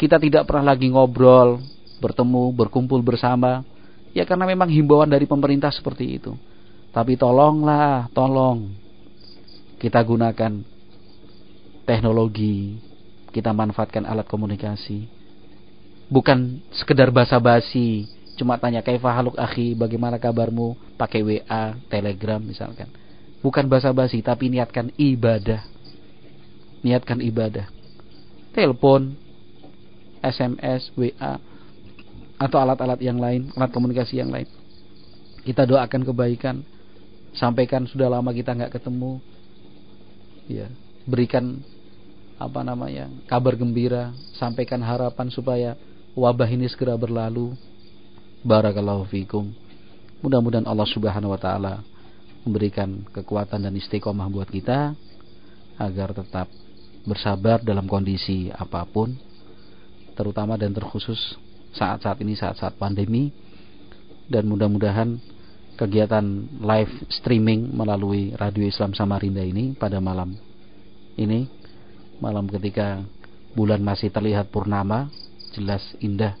Kita tidak pernah lagi ngobrol, bertemu, berkumpul bersama. Ya karena memang himbauan dari pemerintah seperti itu. Tapi tolonglah, tolong kita gunakan teknologi, kita manfaatkan alat komunikasi. Bukan sekedar basa-basi, cuma tanya kaifa haluk akhi, bagaimana kabarmu, pakai WA, Telegram misalkan. Bukan basa-basi, tapi niatkan ibadah niatkan ibadah. Telepon, SMS, WA, atau alat-alat yang lain, alat komunikasi yang lain. Kita doakan kebaikan, sampaikan sudah lama kita nggak ketemu, ya berikan apa namanya kabar gembira, sampaikan harapan supaya wabah ini segera berlalu. Barakallahu fikum. Mudah-mudahan Allah Subhanahu wa taala memberikan kekuatan dan istiqomah buat kita agar tetap bersabar dalam kondisi apa pun terutama dan terkhusus saat-saat ini saat-saat pandemi. Dan mudah-mudahan kegiatan live streaming melalui Radio Islam Samarinda ini pada malam ini malam ketika bulan masih terlihat purnama jelas indah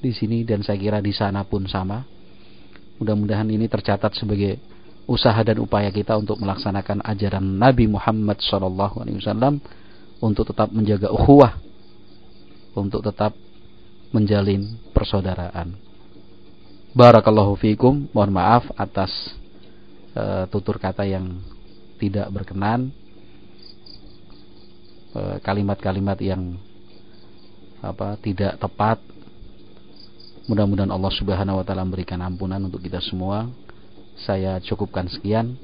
di sini dan saya kira di sana pun sama. Mudah-mudahan ini tercatat sebagai usaha dan upaya kita untuk melaksanakan ajaran Nabi Muhammad SAW untuk tetap menjaga ukhuwah untuk tetap menjalin persaudaraan. Barakallahu fiikum. Mohon maaf atas uh, tutur kata yang tidak berkenan. Eh, kalimat-kalimat uh, yang apa tidak tepat. Mudah-mudahan Allah Subhanahu wa taala memberikan ampunan untuk kita semua. Saya cukupkan sekian.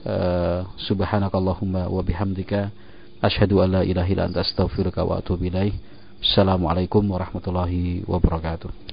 Uh, subhanakallahumma wa bihamdika asyhadu an la ilaha illa anta astaghfiruka wa atubu ilaik. Assalamualaikum warahmatullahi wabarakatuh.